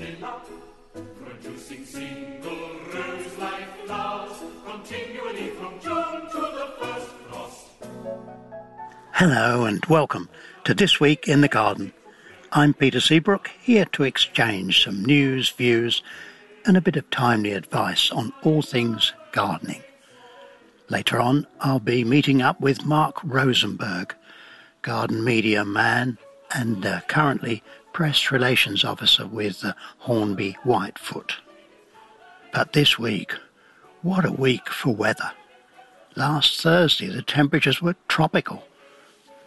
Potentilla, producing single rose-like flowers continually from June to the first frost. Hello and welcome to This Week in the Garden. I'm Peter Seabrook, here to exchange some news, views, and a bit of timely advice on all things gardening. Later on, I'll be meeting up with Mark Rosenberg, garden media man and uh, currently press relations officer with uh, Hornby Whitefoot. But this week, what a week for weather. Last Thursday, the temperatures were tropical.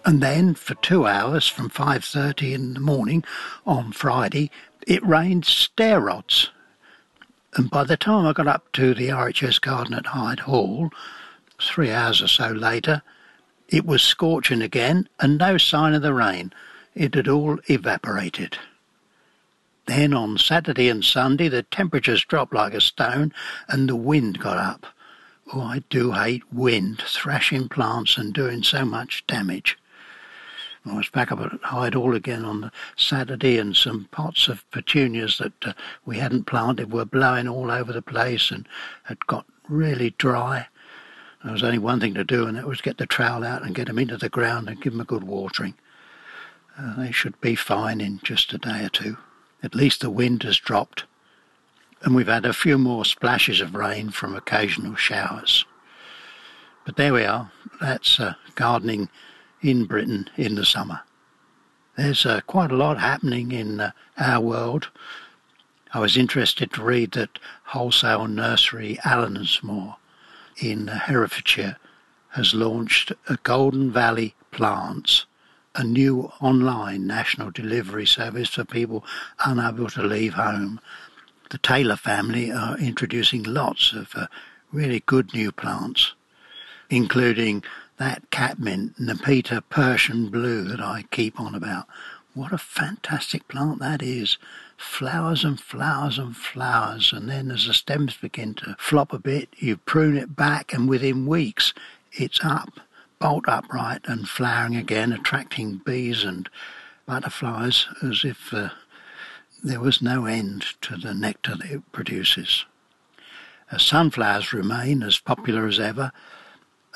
And then for two hours from 5.30 in the morning on Friday, it rained stair rods. And by the time I got up to the RHS garden at Hyde Hall, three hours or so later, it was scorching again and no sign of the rain. It had all evaporated. Then on Saturday and Sunday, the temperatures dropped like a stone and the wind got up. Oh, I do hate wind, thrashing plants and doing so much damage. I was back up at Hyde Hall again on the Saturday, and some pots of petunias that uh, we hadn't planted were blowing all over the place and had got really dry. There was only one thing to do, and that was get the trowel out and get them into the ground and give them a good watering. Uh, they should be fine in just a day or two. At least the wind has dropped, and we've had a few more splashes of rain from occasional showers. But there we are. That's uh, gardening in Britain in the summer. There's uh, quite a lot happening in uh, our world. I was interested to read that wholesale nursery Allensmore in uh, Herefordshire has launched a Golden Valley Plants, a new online national delivery service for people unable to leave home. The Taylor family are introducing lots of uh, really good new plants, including that catmint, Nepeta Persian blue that I keep on about. What a fantastic plant that is. Flowers and flowers and flowers, and then as the stems begin to flop a bit, you prune it back, and within weeks it's up, bolt upright, and flowering again, attracting bees and butterflies as if uh, there was no end to the nectar that it produces. Sunflowers remain as popular as ever,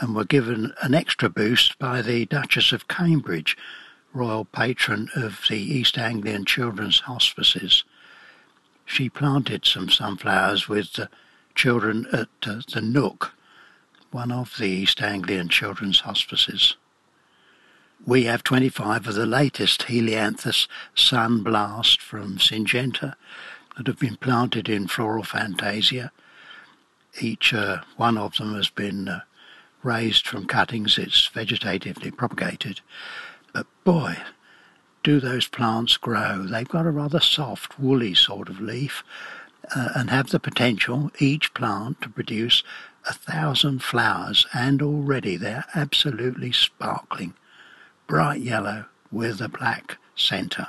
and were given an extra boost by the Duchess of Cambridge, royal patron of the East Anglian Children's Hospices. She planted some sunflowers with the children at uh, the Nook, one of the East Anglian Children's Hospices. We have 25 of the latest Helianthus sunblast from Syngenta that have been planted in floral fantasia. Each uh, one of them has been uh, raised from cuttings, it's vegetatively propagated. But boy, do those plants grow. They've got a rather soft, woolly sort of leaf uh, and have the potential, each plant, to produce a thousand flowers, and already they're absolutely sparkling, bright yellow with a black centre.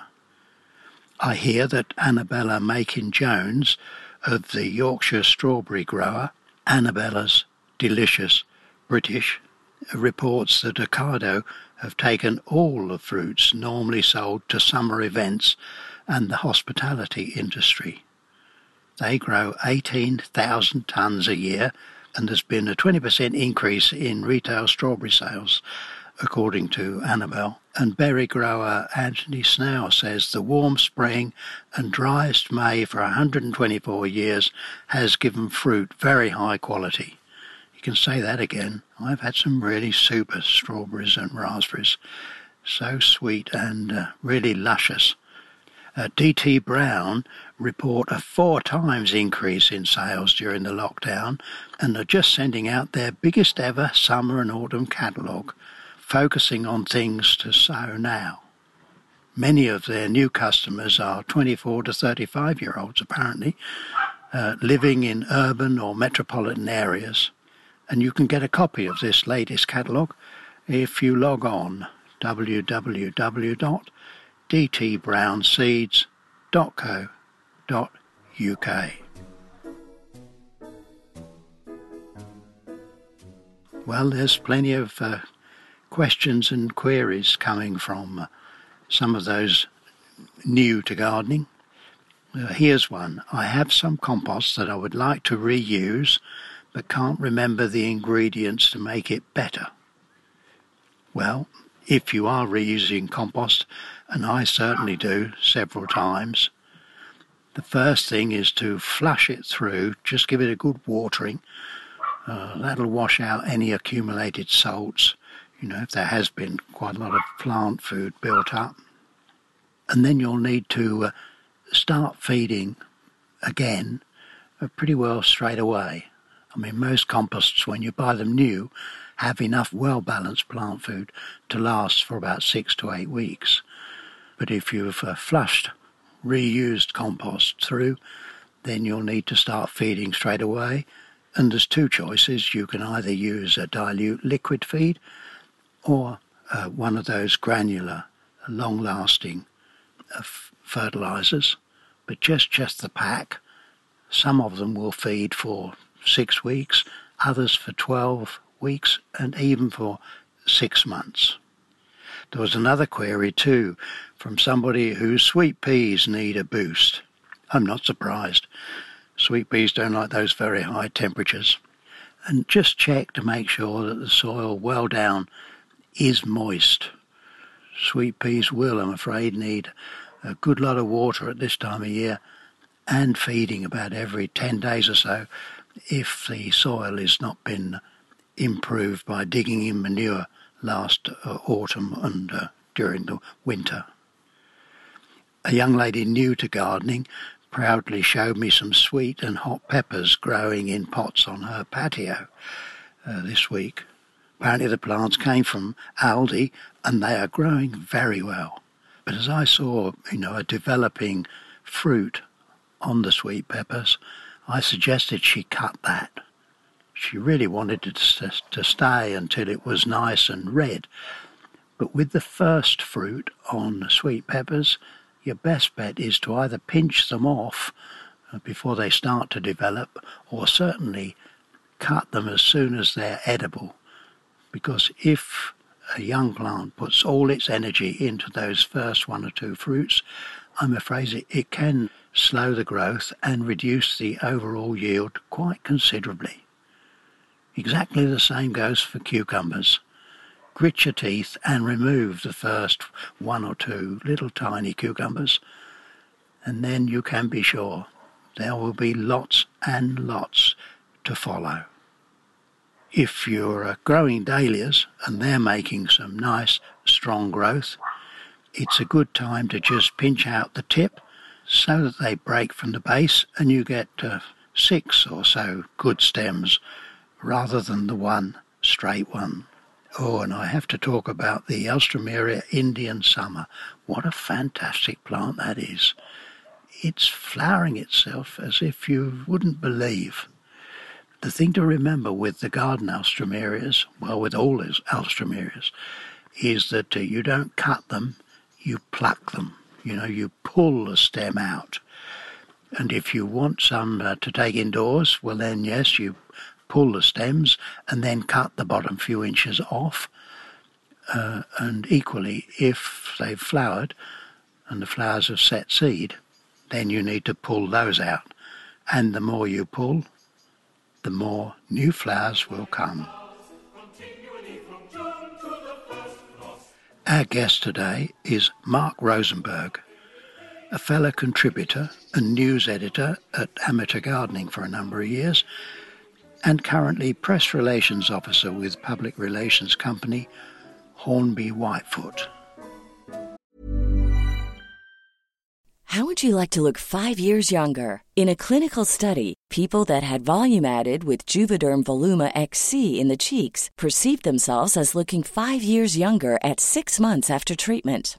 I hear that Annabella Makin Jones of the Yorkshire strawberry grower, Annabella's Delicious British reports that Ocado have taken all the fruits normally sold to summer events and the hospitality industry. They grow 18,000 tonnes a year and there's been a 20% increase in retail strawberry sales, according to Annabelle. And berry grower Anthony Snell says the warm spring and driest May for 124 years has given fruit very high quality. You can say that again. I've had some really super strawberries and raspberries. So sweet and uh, really luscious. Uh, DT Brown report a four times increase in sales during the lockdown and are just sending out their biggest ever summer and autumn catalogue, focusing on things to sow now. Many of their new customers are 24 to 35 year olds, apparently, uh, living in urban or metropolitan areas. And you can get a copy of this latest catalogue if you log on www.dtbrownseeds.co.uk. Well, there's plenty of uh, questions and queries coming from uh, some of those new to gardening. Uh, here's one. I have some compost that I would like to reuse, but can't remember the ingredients to make it better. Well, if you are reusing compost, and I certainly do several times, the first thing is to flush it through, just give it a good watering. Uh, that'll wash out any accumulated salts, you know, if there has been quite a lot of plant food built up. And then you'll need to uh, start feeding again uh, pretty well straight away. I mean, most composts, when you buy them new, have enough well balanced plant food to last for about six to eight weeks. But if you've uh, flushed reused compost through, then you'll need to start feeding straight away. And there's two choices. You can either use a dilute liquid feed or uh, one of those granular, long lasting uh, fertilizers, but just, just the pack. Some of them will feed for six weeks, others for 12 weeks, and even for six months. There was another query too from somebody whose sweet peas need a boost. I'm not surprised. Sweet peas don't like those very high temperatures. And just check to make sure that the soil well down is moist. Sweet peas will, I'm afraid, need a good lot of water at this time of year and feeding about every 10 days or so if the soil has not been improved by digging in manure last uh, autumn and uh, during the winter. A young lady new to gardening proudly showed me some sweet and hot peppers growing in pots on her patio uh, this week. Apparently, the plants came from Aldi and they are growing very well. But as I saw, you know, a developing fruit on the sweet peppers, I suggested she cut that. She really wanted it to stay until it was nice and red. But with the first fruit on sweet peppers, your best bet is to either pinch them off uh, before they start to develop, or certainly cut them as soon as they're edible. Because if a young plant puts all its energy into those first one or two fruits, I'm afraid it, it can slow the growth and reduce the overall yield quite considerably. Exactly the same goes for cucumbers. Grit your teeth and remove the first one or two little tiny cucumbers, and then you can be sure there will be lots and lots to follow. If you're growing dahlias and they're making some nice strong growth, it's a good time to just pinch out the tip so that they break from the base and you get uh, six or so good stems rather than the one straight one. Oh, and I have to talk about the Alstroemeria Indian Summer. What a fantastic plant that is. It's flowering itself as if you wouldn't believe. The thing to remember with the garden Alstroemerias, well, with all these Alstroemerias, is that uh, you don't cut them, you pluck them. You know, you pull the stem out. And if you want some uh, to take indoors, well, then yes, you pull the stems and then cut the bottom few inches off. Uh, and equally, if they've flowered and the flowers have set seed, then you need to pull those out. And the more you pull, the more new flowers will come. Our guest today is Mark Rosenberg, a fellow contributor and news editor at Amateur Gardening for a number of years, and currently Press Relations Officer with Public Relations Company Hornby Whitefoot. How would you like to look five years younger? In a clinical study, people that had volume added with Juvederm Voluma XC in the cheeks perceived themselves as looking five years younger at six months after treatment.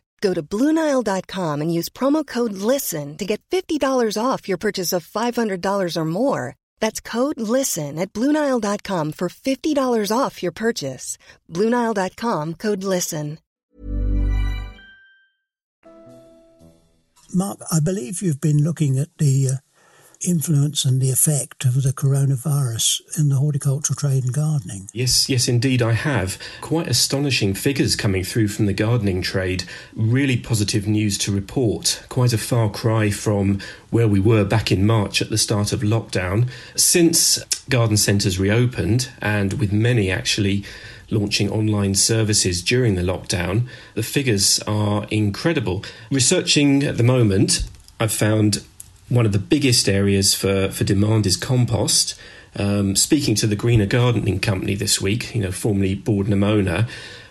Go to Bluenile.com and use promo code LISTEN to get $50 off your purchase of $500 or more. That's code LISTEN at Bluenile.com for $50 off your purchase. Bluenile.com code LISTEN. Mark, I believe you've been looking at the uh, influence and the effect of the coronavirus in the horticultural trade and gardening. Yes, yes, indeed, I have. Quite astonishing figures coming through from the gardening trade. Really positive news to report. Quite a far cry from where we were back in March at the start of lockdown. Since garden centres reopened, and with many actually launching online services during the lockdown, the figures are incredible. Researching at the moment, I've found one of the biggest areas for, for demand is compost. Um, speaking to the Greener Gardening Company this week, you know, formerly Bord na Móna,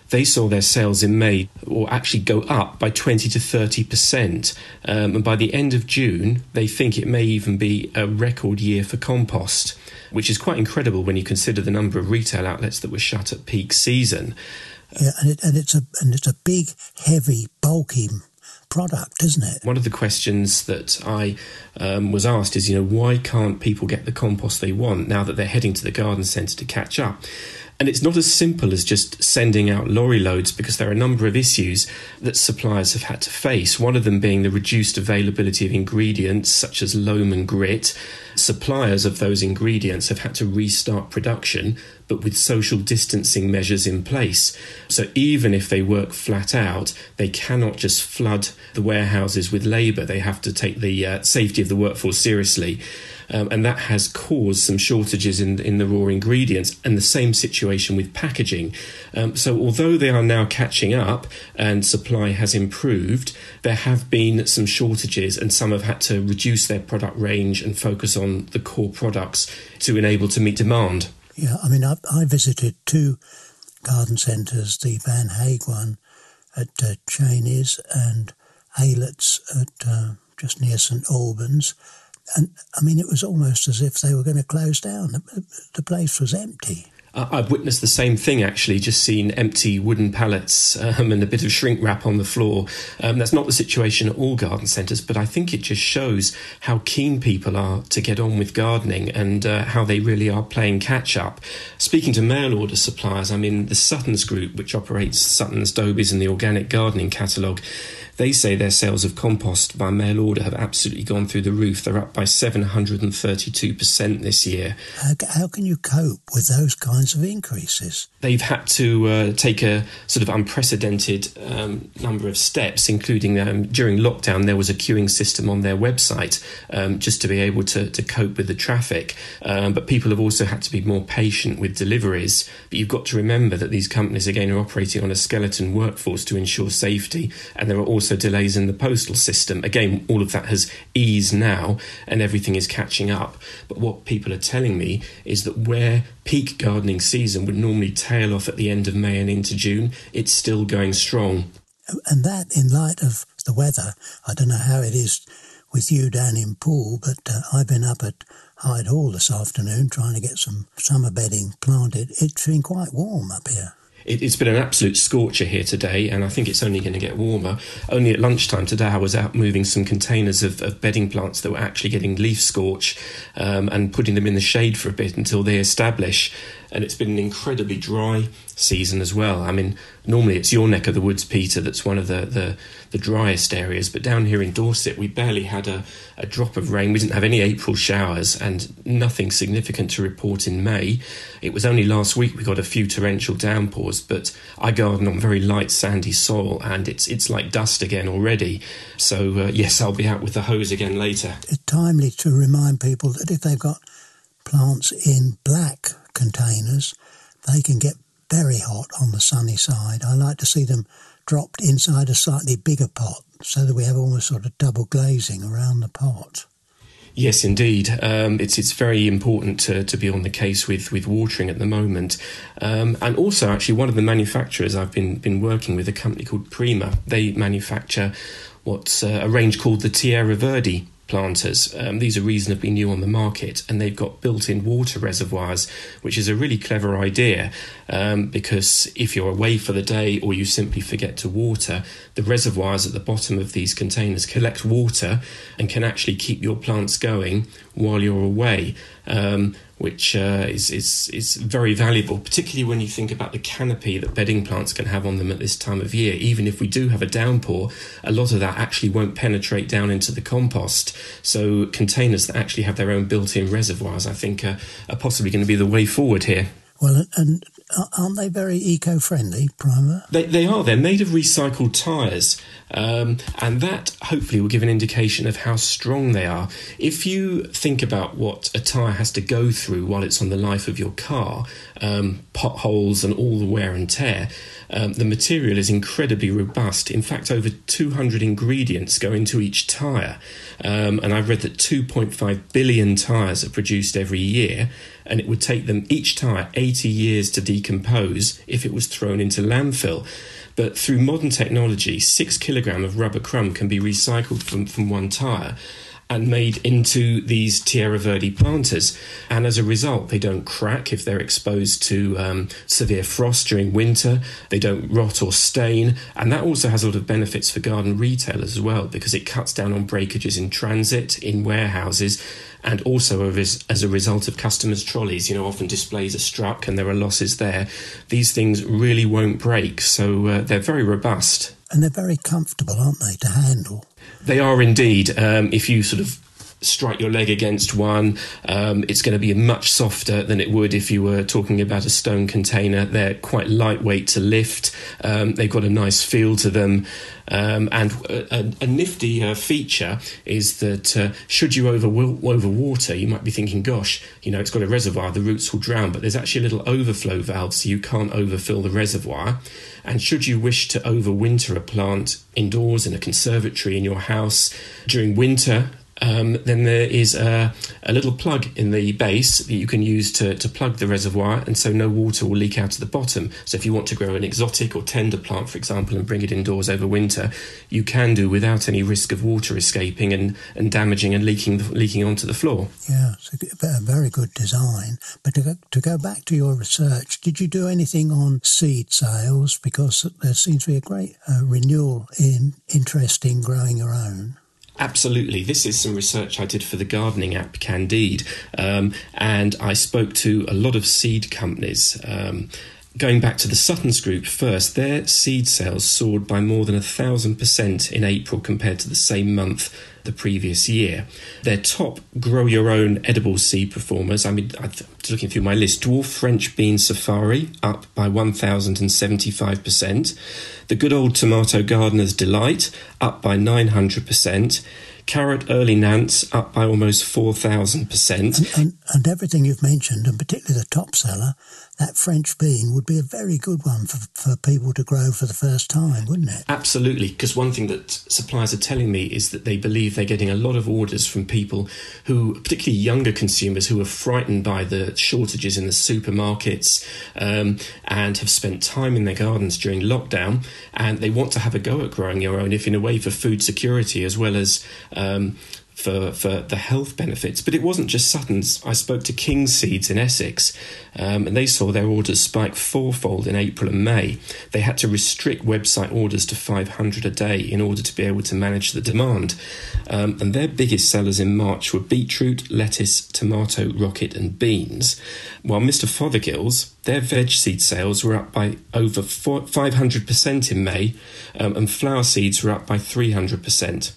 they saw their sales in May or actually go up by 20 to 30 percent. Um, and by the end of June, they think it may even be a record year for compost, which is quite incredible when you consider the number of retail outlets that were shut at peak season. Yeah, and, it, and it's a and it's a big, heavy, bulky product, isn't it? One of the questions that I um, was asked is, you know, why can't people get the compost they want now that they're heading to the garden centre to catch up? And it's not as simple as just sending out lorry loads because there are a number of issues that suppliers have had to face. One of them being the reduced availability of ingredients such as loam and grit. Suppliers of those ingredients have had to restart production, but with social distancing measures in place. So even if they work flat out, they cannot just flood the warehouses with labour. They have to take the uh, safety of the workforce seriously um, and that has caused some shortages in in the raw ingredients. And the same situation with packaging. Um, so although they are now catching up and supply has improved, there have been some shortages, and some have had to reduce their product range and focus on the core products to enable to meet demand. Yeah, I mean, I, I visited two garden centres, the Van Hage one at uh, Chenies and Aylett's at uh, just near St Albans and I mean, it was almost as if they were going to close down. The place was empty. I've witnessed the same thing actually, just seen empty wooden pallets um, and a bit of shrink wrap on the floor. Um, that's not the situation at all garden centres, but I think it just shows how keen people are to get on with gardening and uh, how they really are playing catch up. Speaking to mail order suppliers, I mean, the Suttons Group, which operates Suttons, Dobies, and the organic gardening catalogue, they say their sales of compost by mail order have absolutely gone through the roof. They're up by 732% this year. How, how can you cope with those kinds of increases? They've had to uh, take a sort of unprecedented um, number of steps, including um, during lockdown, there was a queuing system on their website um, just to be able to, to cope with the traffic. Um, but people have also had to be more patient with deliveries. But you've got to remember that these companies, again, are operating on a skeleton workforce to ensure safety, and there are also also delays in the postal system. Again, all of that has eased now and everything is catching up. But what people are telling me is that where peak gardening season would normally tail off at the end of May and into June, it's still going strong. And that, in light of the weather, I don't know how it is with you down in Poole, but uh, I've been up at Hyde Hall this afternoon trying to get some summer bedding planted. It's been quite warm up here. It, has been an absolute scorcher here today, and I think it's only going to get warmer. Only at lunchtime today, I was out moving some containers of, of bedding plants that were actually getting leaf scorch um, and putting them in the shade for a bit until they establish and it's been an incredibly dry season as well. I mean, normally it's your neck of the woods, Peter, that's one of the, the, the driest areas, but down here in Dorset, we barely had a, a drop of rain. We didn't have any April showers and nothing significant to report in May. It was only last week we got a few torrential downpours, but I garden on very light sandy soil and it's it's like dust again already. So uh, yes, I'll be out with the hose again later. It's timely to remind people that if they've got plants in black containers, they can get very hot on the sunny side. I like to see them dropped inside a slightly bigger pot so that we have almost sort of double glazing around the pot. Yes, indeed. Um, it's it's very important to, to be on the case with, with watering at the moment, um, and also actually one of the manufacturers I've been been working with a company called Prima. They manufacture what's uh, a range called the Tierra Verde planters. Um, these are reasonably new on the market and they've got built in water reservoirs, which is a really clever idea um, because if you're away for the day or you simply forget to water, the reservoirs at the bottom of these containers collect water and can actually keep your plants going while you're away. Um, which uh, is, is, is very valuable, particularly when you think about the canopy that bedding plants can have on them at this time of year. Even if we do have a downpour, a lot of that actually won't penetrate down into the compost. So containers that actually have their own built-in reservoirs, I think, are, are possibly going to be the way forward here. Well, and aren't they very eco-friendly, Prima? They, they are. They're made of recycled tyres, um, and that hopefully will give an indication of how strong they are. If you think about what a tyre has to go through while it's on the life of your car, um, potholes and all the wear and tear, um, the material is incredibly robust. In fact, over 200 ingredients go into each tyre. Um, and I've read that 2.5 billion tyres are produced every year, and it would take them each tyre 80 years to decompose if it was thrown into landfill. But through modern technology, six kilogram of rubber crumb can be recycled from, from one tyre and made into these Tierra Verde planters. And as a result, they don't crack if they're exposed to um, severe frost during winter. They don't rot or stain. And that also has a lot of benefits for garden retailers as well because it cuts down on breakages in transit, in warehouses, and also as, a result of customers' trolleys. You know, often displays are struck and there are losses there. These things really won't break, so uh, they're very robust. And they're very comfortable, aren't they, to handle? They are indeed. Um, if you sort of strike your leg against one, um, it's going to be much softer than it would if you were talking about a stone container. They're quite lightweight to lift. Um, they've got a nice feel to them. Um, and a, a nifty uh, feature is that uh, should you over over water, you might be thinking, "Gosh, you know, it's got a reservoir, the roots will drown." But there's actually a little overflow valve, so you can't overfill the reservoir. And should you wish to overwinter a plant indoors in a conservatory in your house during winter, um, then there is a, a, little plug in the base that you can use to, to plug the reservoir, and so no water will leak out of the bottom. So, if you want to grow an exotic or tender plant, for example, and bring it indoors over winter, you can do without any risk of water escaping and, and damaging and leaking leaking onto the floor. Yeah, it's a very good design. But to go, to go back to your research, did you do anything on seed sales? Because there seems to be a great uh, renewal in interest in growing your own. Absolutely. This is some research I did for the gardening app Candide. Um, and I spoke to a lot of seed companies. Um, going back to the Suttons Group first, their seed sales soared by more than a thousand percent in April compared to the same month the previous year. Their top grow your own edible seed performers, I mean, I'm looking through my list, Dwarf French Bean Safari up by 1,075%, the good old Tomato Gardener's Delight up by 900%. Carrot Early Nantes up by almost 4,000%. And, and, and everything you've mentioned, and particularly the top seller, that French bean would be a very good one for, for people to grow for the first time, wouldn't it? Absolutely, because one thing that suppliers are telling me is that they believe they're getting a lot of orders from people who, particularly younger consumers, who are frightened by the shortages in the supermarkets um, and have spent time in their gardens during lockdown, and they want to have a go at growing your own, if in a way for food security as well as um, for, for the health benefits. But it wasn't just Sutton's. I spoke to King's Seeds in Essex, um, and they saw their orders spike fourfold in April and May. They had to restrict website orders to 500 a day in order to be able to manage the demand. Um, and their biggest sellers in March were beetroot, lettuce, tomato, rocket, and beans. While Mr. Fothergill's, their veg seed sales were up by over 500% in May, um, and flower seeds were up by 300%.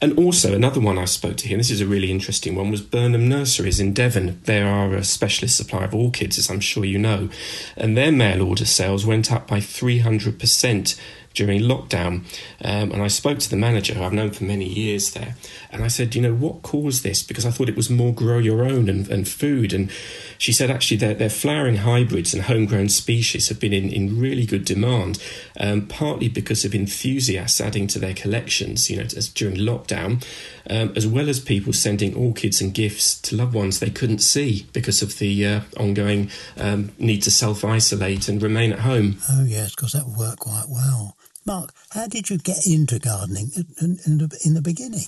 And also, another one I spoke to here, this is a really interesting one, was Burnham Nurseries in Devon. They are a specialist supplier of orchids, as I'm sure you know, and their mail order sales went up by 300% during lockdown. Um, and I spoke to the manager, who I've known for many years there, and I said, you know, what caused this? Because I thought it was more grow your own and, and food. And she said, actually, their, their flowering hybrids and homegrown species have been in, in really good demand, um, partly because of enthusiasts adding to their collections, you know, as, during lockdown, um, as well as people sending orchids and gifts to loved ones they couldn't see because of the uh, ongoing um, need to self isolate and remain at home. Oh, yes, because that worked quite well. Mark, how did you get into gardening in, in, the, in the beginning?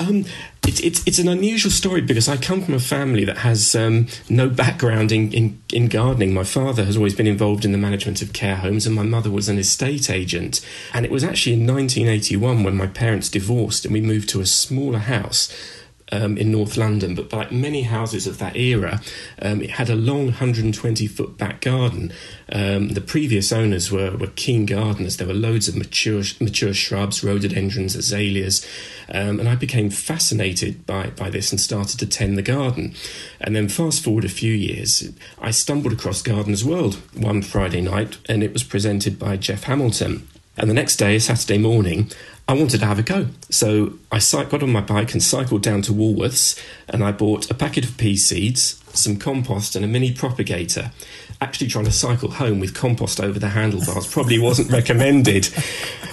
Um, it, it, it's an unusual story because I come from a family that has um, no background in, in, in, gardening. My father has always been involved in the management of care homes, and my mother was an estate agent. And it was actually in 1981 when my parents divorced and we moved to a smaller house um, in North London, but like many houses of that era, um, it had a long 120 foot back garden. Um, the previous owners were, were keen gardeners. There were loads of mature mature shrubs, rhododendrons, azaleas, um, and I became fascinated by, by this and started to tend the garden. And then fast forward a few years, I stumbled across Gardeners World one Friday night, and it was presented by Geoff Hamilton. And the next day, Saturday morning, I wanted to have a go. So I got on my bike and cycled down to Woolworths and I bought a packet of pea seeds, some compost, and a mini propagator. Actually, trying to cycle home with compost over the handlebars probably wasn't recommended.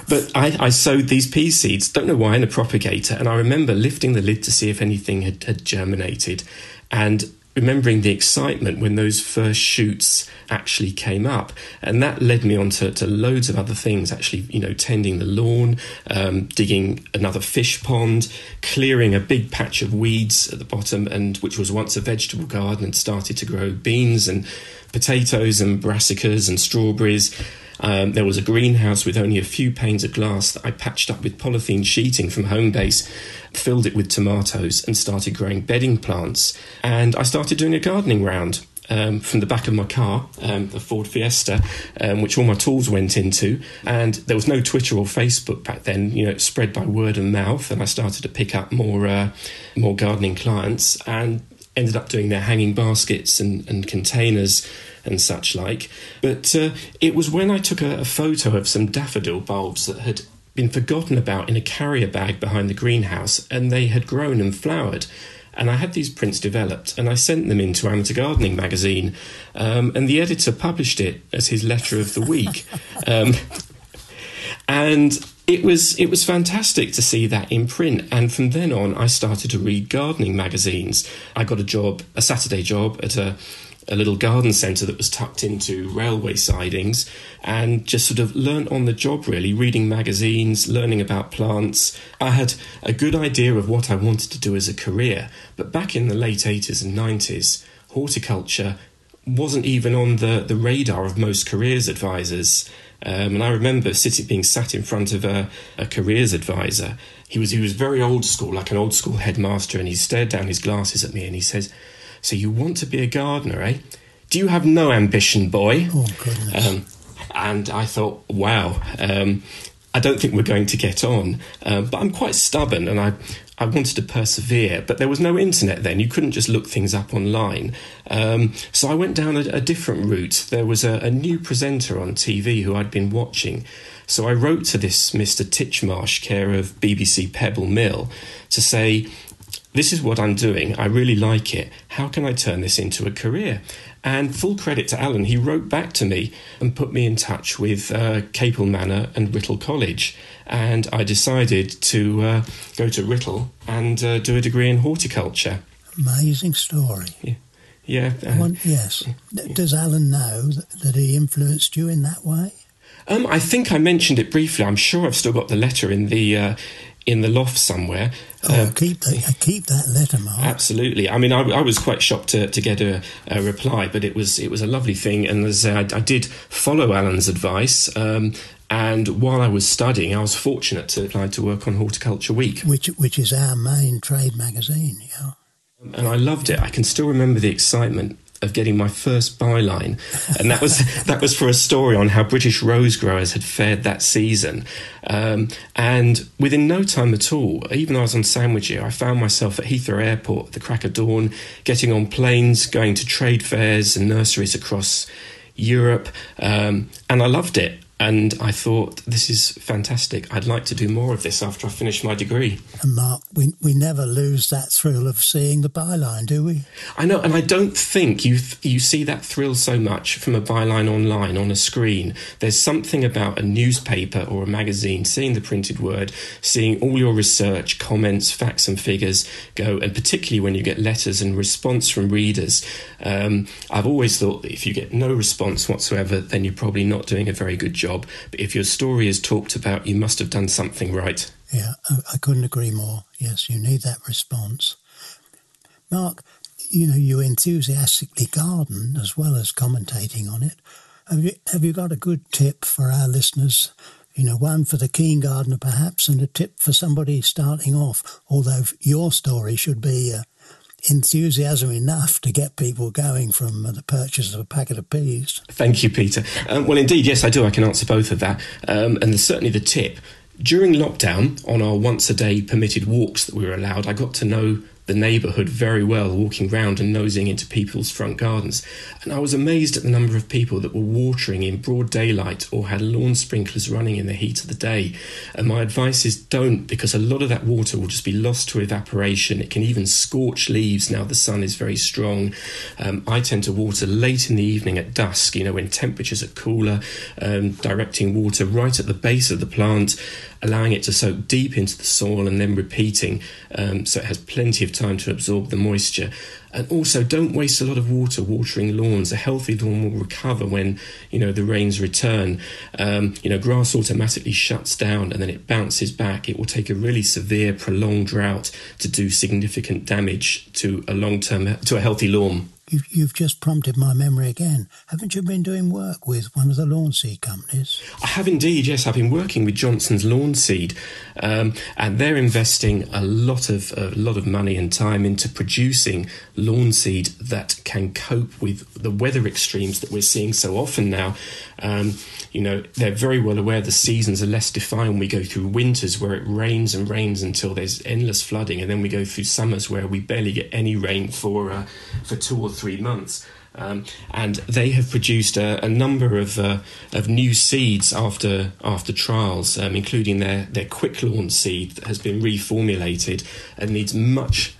But I, I, sowed these pea seeds, don't know why, in a propagator. And I remember lifting the lid to see if anything had, had germinated. And remembering the excitement when those first shoots actually came up. And that led me on to, to loads of other things actually you know tending the lawn um, digging another fish pond clearing a big patch of weeds at the bottom and which was once a vegetable garden and started to grow beans and potatoes and brassicas and strawberries um, there was a greenhouse with only a few panes of glass that I patched up with polythene sheeting from Homebase, filled it with tomatoes, and started growing bedding plants. And I started doing a gardening round. Um, from the back of my car, um, the Ford Fiesta, um, which all my tools went into. And there was no Twitter or Facebook back then. You know, it spread by word of mouth, and I started to pick up more uh, more gardening clients, and ended up doing their hanging baskets and, and containers and such like. But uh, it was when I took a, a photo of some daffodil bulbs that had been forgotten about in a carrier bag behind the greenhouse, and they had grown and flowered. And I had these prints developed, and I sent them into Amateur Gardening magazine, um, and the editor published it as his letter of the week. Um, and it was it was fantastic to see that in print and from then on I started to read gardening magazines I got a job a Saturday job at a a little garden centre that was tucked into railway sidings and just sort of learnt on the job really reading magazines learning about plants i had a good idea of what i wanted to do as a career but back in the late 80s and 90s horticulture wasn't even on the, the radar of most careers advisors um, and I remember sitting, being sat in front of a, a careers advisor. He was he was very old school, like an old school headmaster, and he stared down his glasses at me and he says, so you want to be a gardener, eh? Do you have no ambition, boy? Oh, goodness. Um, and I thought, wow, um, I don't think we're going to get on. Uh, but I'm quite stubborn and I, I wanted to persevere. But there was no internet then. You couldn't just look things up online. Um, so I went down a, a different route. There was a, a, new presenter on TV who I'd been watching. So I wrote to this Mr. Titchmarsh, care of BBC Pebble Mill, to say, this is what I'm doing. I really like it. How can I turn this into a career? And full credit to Alan, he wrote back to me and put me in touch with uh, Capel Manor and Writtle College. And I decided to uh, go to Writtle and uh, do a degree in horticulture. Amazing story. Yeah. Yeah. Uh, yes. Does Alan know that he influenced you in that way? Um, I think I mentioned it briefly. I'm sure I've still got the letter in the uh, in the loft somewhere. Oh, uh, keep the, keep that letter, Mark. Absolutely. I mean, I, I was quite shocked to, to get a, a, reply, but it was it was a lovely thing, and as I, I did follow Alan's advice. Um, and while I was studying, I was fortunate to apply to work on Horticulture Week, which which is our main trade magazine. Yeah. And I loved it. I can still remember the excitement of getting my first byline, and that was that was for a story on how British rose growers had fared that season. Um, and within no time at all, even though I was on sandwich year, I found myself at Heathrow Airport at the crack of dawn, getting on planes, going to trade fairs and nurseries across Europe, um, and I loved it. And I thought, this is fantastic. I'd like to do more of this after I finish my degree. And Mark, we, we never lose that thrill of seeing the byline, do we? I know, and I don't think you you see that thrill so much from a byline online on a screen. There's something about a newspaper or a magazine, seeing the printed word, seeing all your research, comments, facts, and figures go, and particularly when you get letters and response from readers. Um, I've always thought that if you get no response whatsoever, then you're probably not doing a very good job job. But if your story is talked about, you must have done something right. Yeah, I, couldn't agree more. Yes, you need that response. Mark, you know, you enthusiastically garden as well as commentating on it. Have you, have you got a good tip for our listeners? You know, one for the keen gardener perhaps, and a tip for somebody starting off. Although your story should be uh, enthusiasm enough to get people going from the purchase of a packet of peas. Thank you, Peter. Um, well, indeed, yes, I do. I can answer both of that. Um, and certainly the tip. During lockdown, on our once a day permitted walks that we were allowed, I got to know the neighbourhood very well, walking round and nosing into people's front gardens. And I was amazed at the number of people that were watering in broad daylight or had lawn sprinklers running in the heat of the day. And my advice is don't, because a lot of that water will just be lost to evaporation. It can even scorch leaves now the sun is very strong. Um, I tend to water late in the evening at dusk, you know, when temperatures are cooler, um, directing water right at the base of the plant allowing it to soak deep into the soil and then repeating um, so it has plenty of time to absorb the moisture. And also, don't waste a lot of water watering lawns. A healthy lawn will recover when you know the rains return. Um, you know, grass automatically shuts down and then it bounces back. It will take a really severe, prolonged drought to do significant damage to a long-term to a healthy lawn. You've, you've just prompted my memory again. Haven't you been doing work with one of the lawn seed companies? I have indeed, yes. I've been working with Johnson's Lawn Seed, um, and they're investing a lot of a lot of money and time into producing lawn seed that can cope with the weather extremes that we're seeing so often now. Um, you know, they're very well aware the seasons are less defined. We go through winters where it rains and rains until there's endless flooding, and then we go through summers where we barely get any rain for uh, for two or three months. Um, and they have produced a, a number of uh, of new seeds after after trials, um, including their their quick lawn seed that has been reformulated and needs much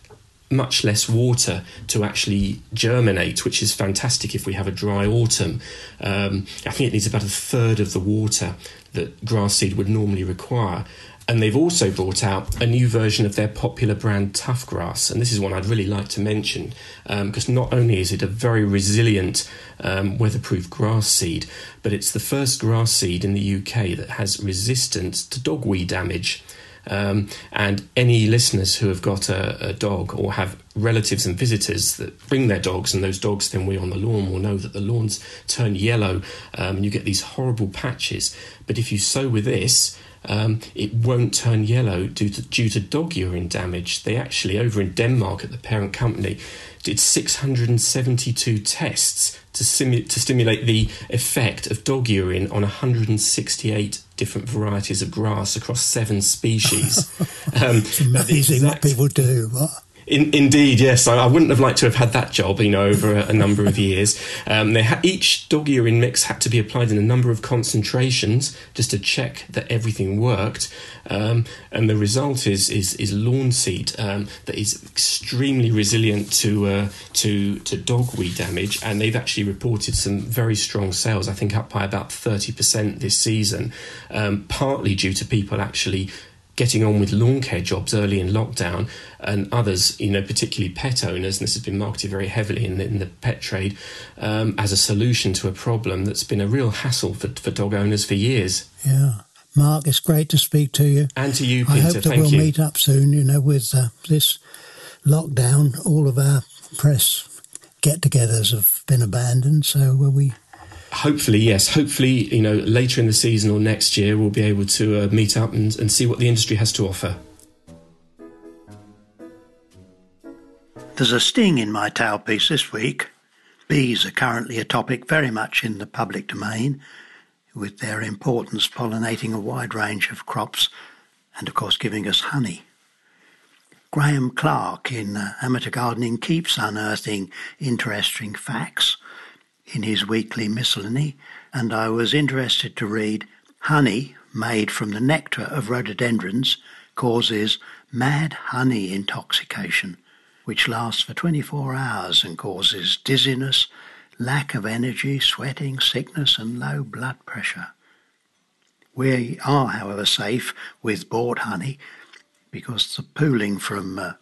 much less water to actually germinate, which is fantastic if we have a dry autumn. Um, I think it needs about a third of the water that grass seed would normally require. And they've also brought out a new version of their popular brand Tough Grass. And this is one I'd really like to mention because um, not only is it a very resilient, um, weatherproof grass seed, but it's the first grass seed in the UK that has resistance to dogweed damage. Um, and any listeners who have got a, a, dog or have relatives and visitors that bring their dogs, and those dogs then wee on the lawn, will know that the lawns turn yellow um, and you get these horrible patches. But if you sow with this, um, it won't turn yellow due to, due to dog urine damage. They actually, over in Denmark at the parent company, did 672 tests to, simu- to stimulate the effect of dog urine on 168 different varieties of grass across seven species. Um, amazing exact, what people do. What? In, indeed, yes. I, I, wouldn't have liked to have had that job, you know, over a, a number of years. Um, ha- each dog urine mix had to be applied in a number of concentrations just to check that everything worked. Um, and the result is is, is lawn seed um, that is extremely resilient to uh, to to dogweed damage. And they've actually reported some very strong sales. I think up by about thirty percent this season, um, partly due to people actually getting on with lawn care jobs early in lockdown, and others, you know, particularly pet owners, and this has been marketed very heavily in the, in the pet trade um, as a solution to a problem that's been a real hassle for, for dog owners for years. Yeah. Mark, it's great to speak to you. And to you, Peter. I hope that Thank we'll you. meet up soon, you know, with uh, this lockdown. All of our press get togethers have been abandoned, so will we. Hopefully, yes. Hopefully, you know, later in the season or next year, we'll be able to uh, meet up and, and see what the industry has to offer. There's a sting in my tailpiece this week. Bees are currently a topic very much in the public domain, with their importance pollinating a wide range of crops and, of course, giving us honey. Graham Clark in uh, Amateur Gardening keeps unearthing interesting facts in his weekly miscellany, and I was interested to read Honey made from the nectar of rhododendrons causes mad honey intoxication, which lasts for 24 hours and causes dizziness, lack of energy, sweating, sickness, and low blood pressure. We are, however, safe with bought honey because the pooling from uh,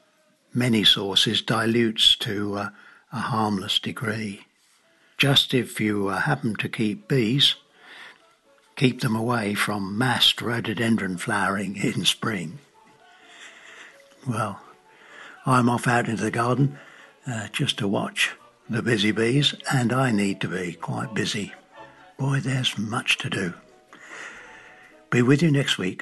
many sources dilutes to uh, a harmless degree. Just if you uh, happen to keep bees, keep them away from massed rhododendron flowering in spring. Well, I'm off out into the garden uh, just to watch the busy bees, and I need to be quite busy. Boy, there's much to do. Be with you next week.